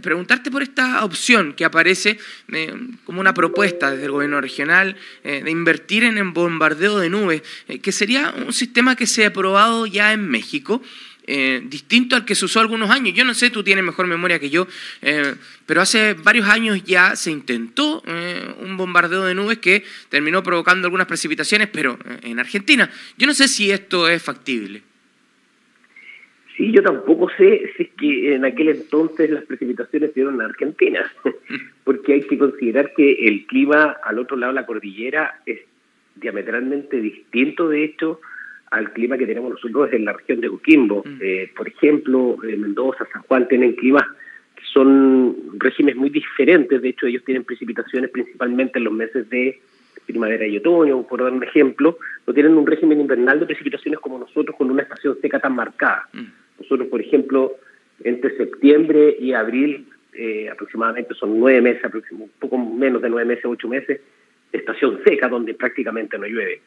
Preguntarte por esta opción que aparece eh, como una propuesta desde el gobierno regional eh, de invertir en el bombardeo de nubes, eh, que sería un sistema que se ha aprobado ya en México, distinto al que se usó algunos años. Yo no sé, tú tienes mejor memoria que yo, pero hace varios años ya se intentó un bombardeo de nubes que terminó provocando algunas precipitaciones, pero en Argentina. Yo no sé si esto es factible. Sí, yo tampoco sé si es que en aquel entonces las precipitaciones dieron en Argentina, porque hay que considerar que el clima al otro lado de la cordillera es diametralmente distinto, de hecho, al clima que tenemos nosotros en la región de Coquimbo. Mm. Eh, por ejemplo, Mendoza, San Juan tienen climas que son regímenes muy diferentes, de hecho ellos tienen precipitaciones principalmente en los meses de primavera y otoño, por dar un ejemplo, no tienen un régimen invernal de precipitaciones como nosotros con una estación seca tan marcada. Mm. Nosotros, por ejemplo, entre septiembre y abril, eh, aproximadamente son nueve meses, un poco menos de nueve meses, ocho meses, estación seca donde prácticamente no llueve.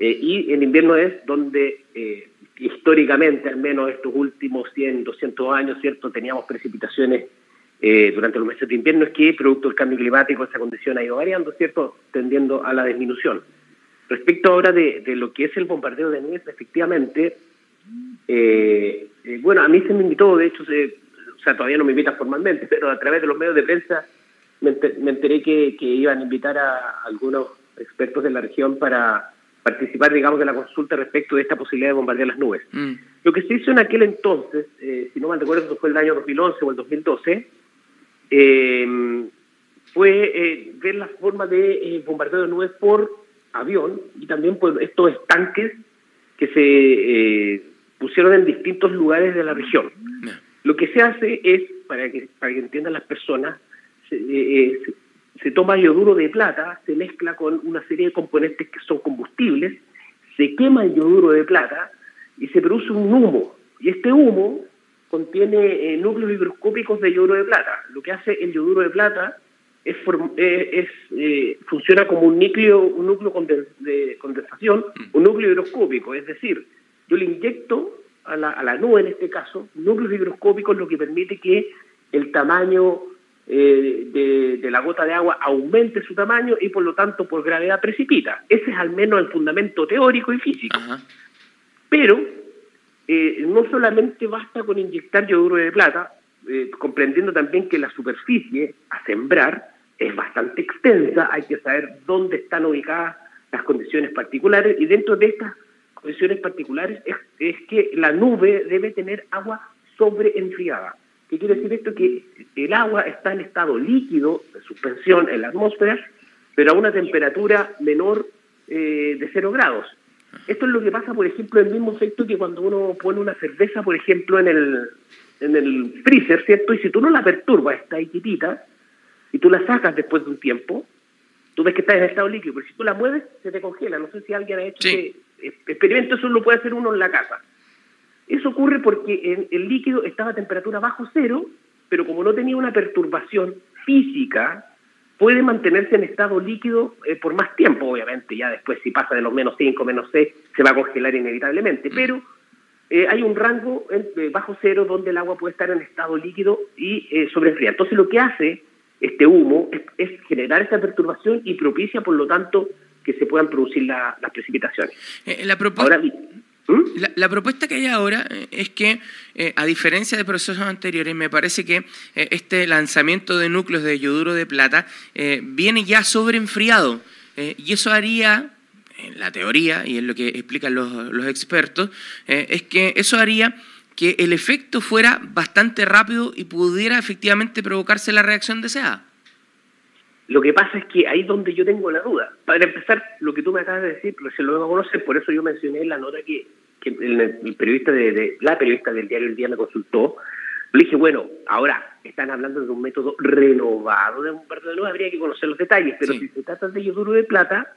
Eh, y el invierno es donde eh, históricamente, al menos estos últimos 100, 200 años, ¿cierto? Teníamos precipitaciones durante los meses de invierno, es que producto del cambio climático esa condición ha ido variando, ¿cierto? Tendiendo a la disminución. Respecto ahora de, de lo que es el bombardeo de nubes, efectivamente, eh, eh, bueno, a mí se me invitó, de hecho, o sea, todavía no me invitan formalmente, pero a través de los medios de prensa me, enteré que, iban a invitar a algunos expertos de la región para participar, digamos, de la consulta respecto de esta posibilidad de bombardear las nubes. Mm. Lo que se hizo en aquel entonces, eh, si no mal recuerdo, fue el año 2011 o el 2012, fue ver la forma de bombardeo de nubes por avión y también por estos estanques que se pusieron en distintos lugares de la región. Lo que se hace es, para que, para que entiendan las personas, se, eh, se, toma yoduro de plata, se mezcla con una serie de componentes que son combustibles, se quema el yoduro de plata y se produce un humo. Y este humo contiene eh, núcleos higroscópicos de yoduro de plata. Lo que hace el yoduro de plata es, eh, es funciona como un núcleo, un núcleo de condensación, mm. un núcleo higroscópico, es decir, yo le inyecto a la, a la nube, en este caso, núcleos higroscópicos, lo que permite que el tamaño eh, de, la gota de agua aumente su tamaño y por lo tanto por gravedad precipita. Ese es al menos el fundamento teórico y físico. Pero eh, no solamente basta con inyectar yoduro de plata, eh, comprendiendo también que la superficie a sembrar es bastante extensa, hay que saber dónde están ubicadas las condiciones particulares y dentro de estas condiciones particulares es, que la nube debe tener agua sobreenfriada. ¿Qué quiere decir esto? Que el agua está en estado líquido, de suspensión en la atmósfera, pero a una temperatura menor eh, de cero grados. Esto es lo que pasa, por ejemplo, el mismo efecto que cuando uno pone una cerveza, por ejemplo, en el, en el freezer, ¿cierto? Y si tú no la perturbas, está ahí y tú la sacas después de un tiempo, tú ves que está en estado líquido, pero si tú la mueves, se te congela. No sé si alguien ha hecho experimento eso lo puede hacer uno en la casa. Eso ocurre porque el líquido estaba a temperatura bajo cero, pero como no tenía una perturbación física, puede mantenerse en estado líquido eh, por más tiempo, obviamente. Ya después, si pasa de los menos 5, menos 6, se va a congelar inevitablemente. Mm. Pero eh, hay un rango eh, bajo cero donde el agua puede estar en estado líquido y eh, sobrefría. Entonces, lo que hace este humo es generar esa perturbación y propicia, por lo tanto, que se puedan producir las precipitaciones. Eh, la, propuesta, ¿Mm? la, propuesta que hay ahora eh, es que, eh, a diferencia de procesos anteriores, me parece que este lanzamiento de núcleos de yoduro de plata viene ya sobreenfriado y eso haría en la teoría, y es lo que explican los, los expertos, es que eso haría que el efecto fuera bastante rápido y pudiera efectivamente provocarse la reacción deseada. Lo que pasa es que ahí es donde yo tengo la duda. Para empezar, lo que tú me acabas de decir, se lo a conocer, por eso yo mencioné la nota que, el, periodista de, la periodista del diario El Día me consultó. Le dije, bueno, ahora están hablando de un método renovado de un nuevo, habría que conocer los detalles, pero si se trata de yoduro de plata,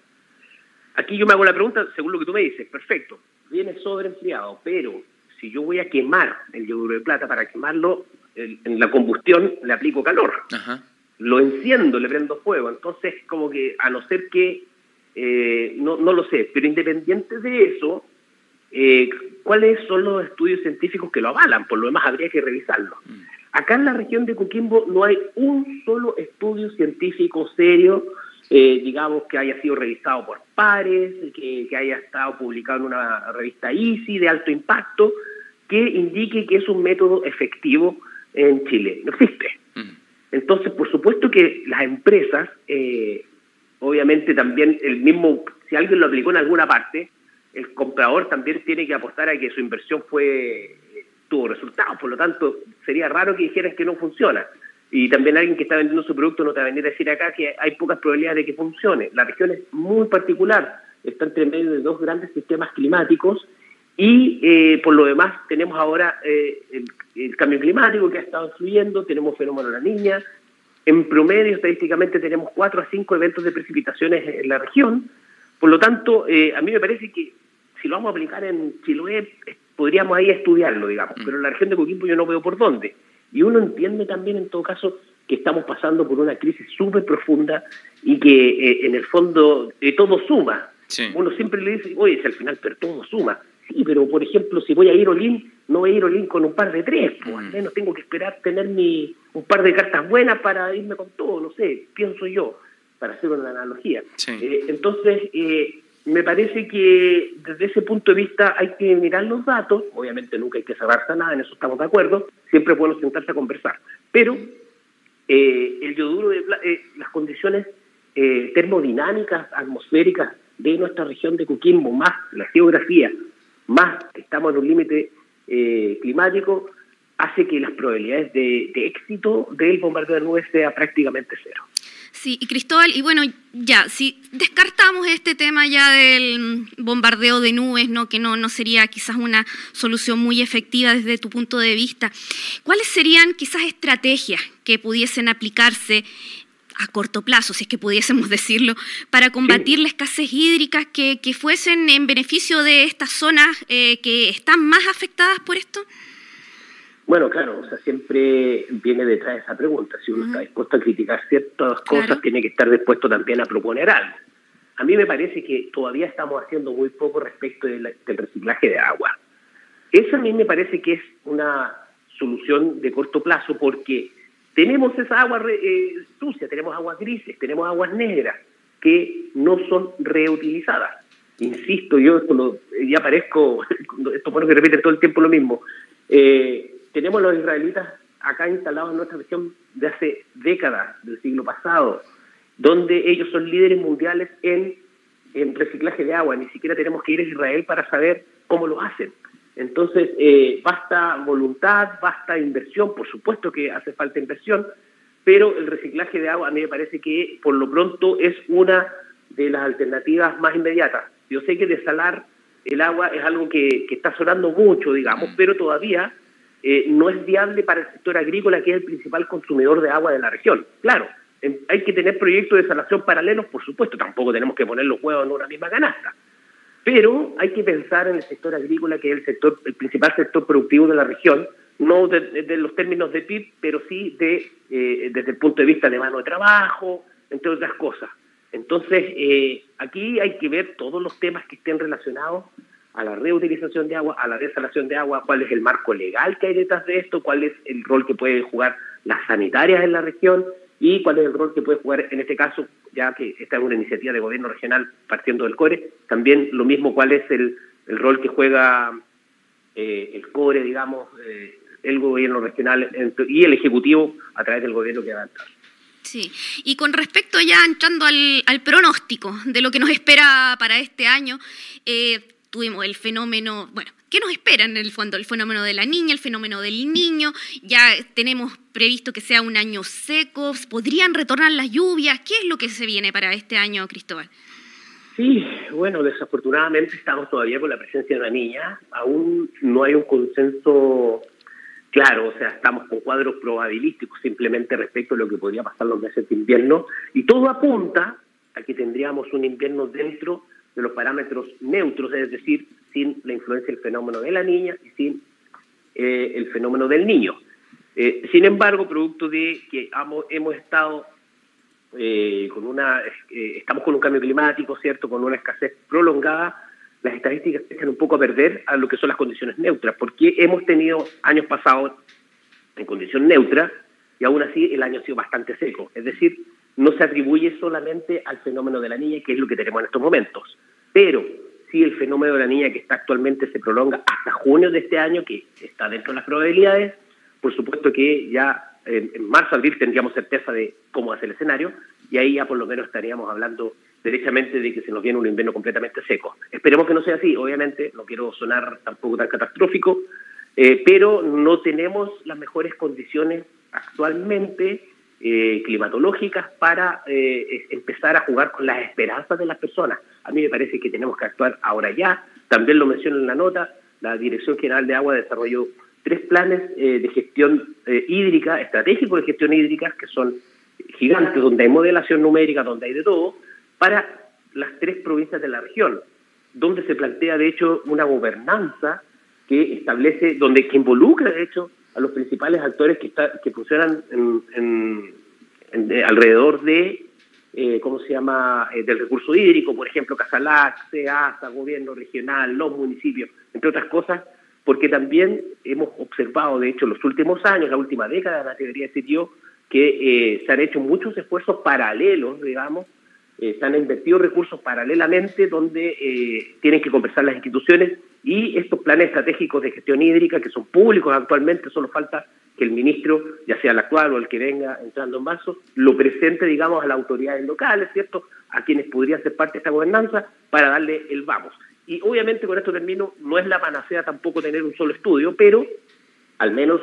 aquí yo me hago la pregunta, según lo que tú me dices, perfecto, viene sobreenfriado, pero si yo voy a quemar el yoduro de plata, para quemarlo, en la combustión le aplico calor. Ajá lo enciendo, le prendo fuego. Entonces, como que a no ser que, eh, no, no lo sé, pero independiente de eso, eh, ¿cuáles son los estudios científicos que lo avalan? Por lo demás, habría que revisarlo. Mm. Acá en la región de Coquimbo no hay un solo estudio científico serio, eh, digamos, que haya sido revisado por pares, que, haya estado publicado en una revista ICI de alto impacto, que indique que es un método efectivo en Chile. No existe. Entonces, por supuesto que las empresas, eh, obviamente también el mismo, si alguien lo aplicó en alguna parte, el comprador también tiene que apostar a que su inversión fue tuvo resultados, por lo tanto sería raro que dijeras que no funciona. Y también alguien que está vendiendo su producto no te va a venir a decir acá que hay pocas probabilidades de que funcione. La región es muy particular, está entre medio de dos grandes sistemas climáticos y eh, por lo demás tenemos ahora eh, el, cambio climático que ha estado influyendo, tenemos fenómeno de la niña, en promedio estadísticamente tenemos cuatro a cinco eventos de precipitaciones en la región, por lo tanto eh, a mí me parece que si lo vamos a aplicar en Chiloé podríamos ahí estudiarlo, digamos, mm. pero en la región de Coquimbo yo no veo por dónde. Y uno entiende también en todo caso que estamos pasando por una crisis súper profunda y que en el fondo todo suma. Uno siempre le dice, oye, si al final, pero todo suma. Sí, pero por ejemplo, si voy a ir Olin, no voy a ir Olin con un par de tres, pues al menos tengo que esperar tener mi, un par de cartas buenas para irme con todo, no sé, pienso yo, para hacer una analogía. Eh, entonces, eh, me parece que desde ese punto de vista hay que mirar los datos, obviamente nunca hay que cerrarse a nada, en eso estamos de acuerdo, siempre es bueno sentarse a conversar, pero eh, el yoduro, de, las condiciones termodinámicas, atmosféricas de nuestra región de Coquimbo, más la geografía, más estamos en un límite eh, climático, hace que las probabilidades de, éxito del bombardeo de nubes sea prácticamente cero. Sí, y Cristóbal, y bueno, ya, si descartamos este tema ya del bombardeo de nubes, ¿no? que no, no sería quizás una solución muy efectiva desde tu punto de vista, ¿cuáles serían quizás estrategias que pudiesen aplicarse a corto plazo, si es que pudiésemos decirlo, para combatir las la escasez hídrica que, fuesen en beneficio de estas zonas eh, que están más afectadas por esto? Bueno, claro, o sea, siempre viene detrás de esa pregunta. Si uno está dispuesto a criticar ciertas cosas, tiene que estar dispuesto también a proponer algo. A mí me parece que todavía estamos haciendo muy poco respecto del, del reciclaje de agua. Eso a mí me parece que es una solución de corto plazo porque tenemos esa agua eh, sucia, tenemos aguas grises, tenemos aguas negras que no son reutilizadas. Insisto, yo esto ya parezco, esto bueno que repite todo el tiempo lo mismo. Eh, tenemos los israelitas acá instalados en nuestra región de hace décadas, del siglo pasado, donde ellos son líderes mundiales en, en reciclaje de agua. Ni siquiera tenemos que ir a Israel para saber cómo lo hacen. Entonces, eh, basta voluntad, basta inversión, por supuesto que hace falta inversión, pero el reciclaje de agua a mí me parece que por lo pronto es una de las alternativas más inmediatas. Yo sé que desalar el agua es algo que, está sonando mucho, digamos, mm. pero todavía eh, no es viable para el sector agrícola, que es el principal consumidor de agua de la región. Claro, hay que tener proyectos de desalación paralelos, por supuesto, tampoco tenemos que poner los huevos en una misma canasta pero hay que pensar en el sector agrícola, que es el sector, el principal sector productivo de la región, no de, los términos de PIB, pero sí de eh, desde el punto de vista de mano de trabajo, entre otras cosas. Entonces, eh, aquí hay que ver todos los temas que estén relacionados a la reutilización de agua, a la desalación de agua, cuál es el marco legal que hay detrás de esto, cuál es el rol que pueden jugar las sanitarias en la región y cuál es el rol que puede jugar en este caso ya que esta es una iniciativa de gobierno regional partiendo del CORE, también lo mismo cuál es el, rol que juega eh, el CORE, digamos, eh, el gobierno regional y el Ejecutivo a través del gobierno que avanza. Sí, y con respecto ya entrando al, al, pronóstico de lo que nos espera para este año, eh, tuvimos el fenómeno, bueno, ¿Qué nos espera en el fondo? El fenómeno de la niña, el fenómeno del niño. Ya tenemos previsto que sea un año seco. ¿Podrían retornar las lluvias? ¿Qué es lo que se viene para este año, Cristóbal? Sí, bueno, desafortunadamente estamos todavía con la presencia de una niña. Aún no hay un consenso claro, o sea, estamos con cuadros probabilísticos simplemente respecto a lo que podría pasar los meses de invierno. Y todo apunta a que tendríamos un invierno dentro de los parámetros neutros, es decir, sin la influencia del fenómeno de la niña y sin eh, el fenómeno del niño. Eh, sin embargo, producto de que hemos, estado eh, con una, estamos con un cambio climático, ¿cierto? Con una escasez prolongada, las estadísticas echan un poco a perder a lo que son las condiciones neutras, porque hemos tenido años pasados en condición neutra y aún así el año ha sido bastante seco. Es decir, no se atribuye solamente al fenómeno de la niña, que es lo que tenemos en estos momentos, pero si el fenómeno de la niña que está actualmente se prolonga hasta junio de este año, que está dentro de las probabilidades, por supuesto que ya en, marzo, abril tendríamos certeza de cómo hacer el escenario y ahí ya por lo menos estaríamos hablando derechamente de que se nos viene un invierno completamente seco. Esperemos que no sea así, obviamente, no quiero sonar tampoco tan catastrófico, eh, pero no tenemos las mejores condiciones actualmente eh, climatológicas para eh, empezar a jugar con las esperanzas de las personas. A mí me parece que tenemos que actuar ahora ya, también lo menciono en la nota, la Dirección General de Agua desarrolló tres planes eh, de gestión eh, hídrica, estratégicos de gestión hídrica, que son gigantes, donde hay modelación numérica, donde hay de todo, para las tres provincias de la región, donde se plantea, de hecho, una gobernanza que establece, donde que involucra, de hecho, a los principales actores que, está, que funcionan en, alrededor de, eh, ¿cómo se llama?, del recurso hídrico, por ejemplo, Casalac, CEASA, gobierno regional, los municipios, entre otras cosas, porque también hemos observado, de hecho, en los últimos años, la última década, la teoría decir yo, que eh, se han hecho muchos esfuerzos paralelos, digamos, eh, se han invertido recursos paralelamente donde eh, tienen que conversar las instituciones y estos planes estratégicos de gestión hídrica, que son públicos actualmente, solo falta que el ministro, ya sea el actual o el que venga entrando en marzo, lo presente, digamos, a las autoridades locales, ¿cierto?, a quienes podrían ser parte de esta gobernanza, para darle el vamos. Y obviamente con esto termino, no es la panacea tampoco tener un solo estudio, pero al menos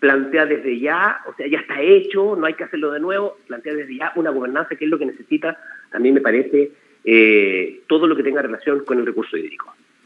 plantea desde ya, o sea, ya está hecho, no hay que hacerlo de nuevo, plantea desde ya una gobernanza que es lo que necesita, a mí me parece, eh, todo lo que tenga relación con el recurso hídrico.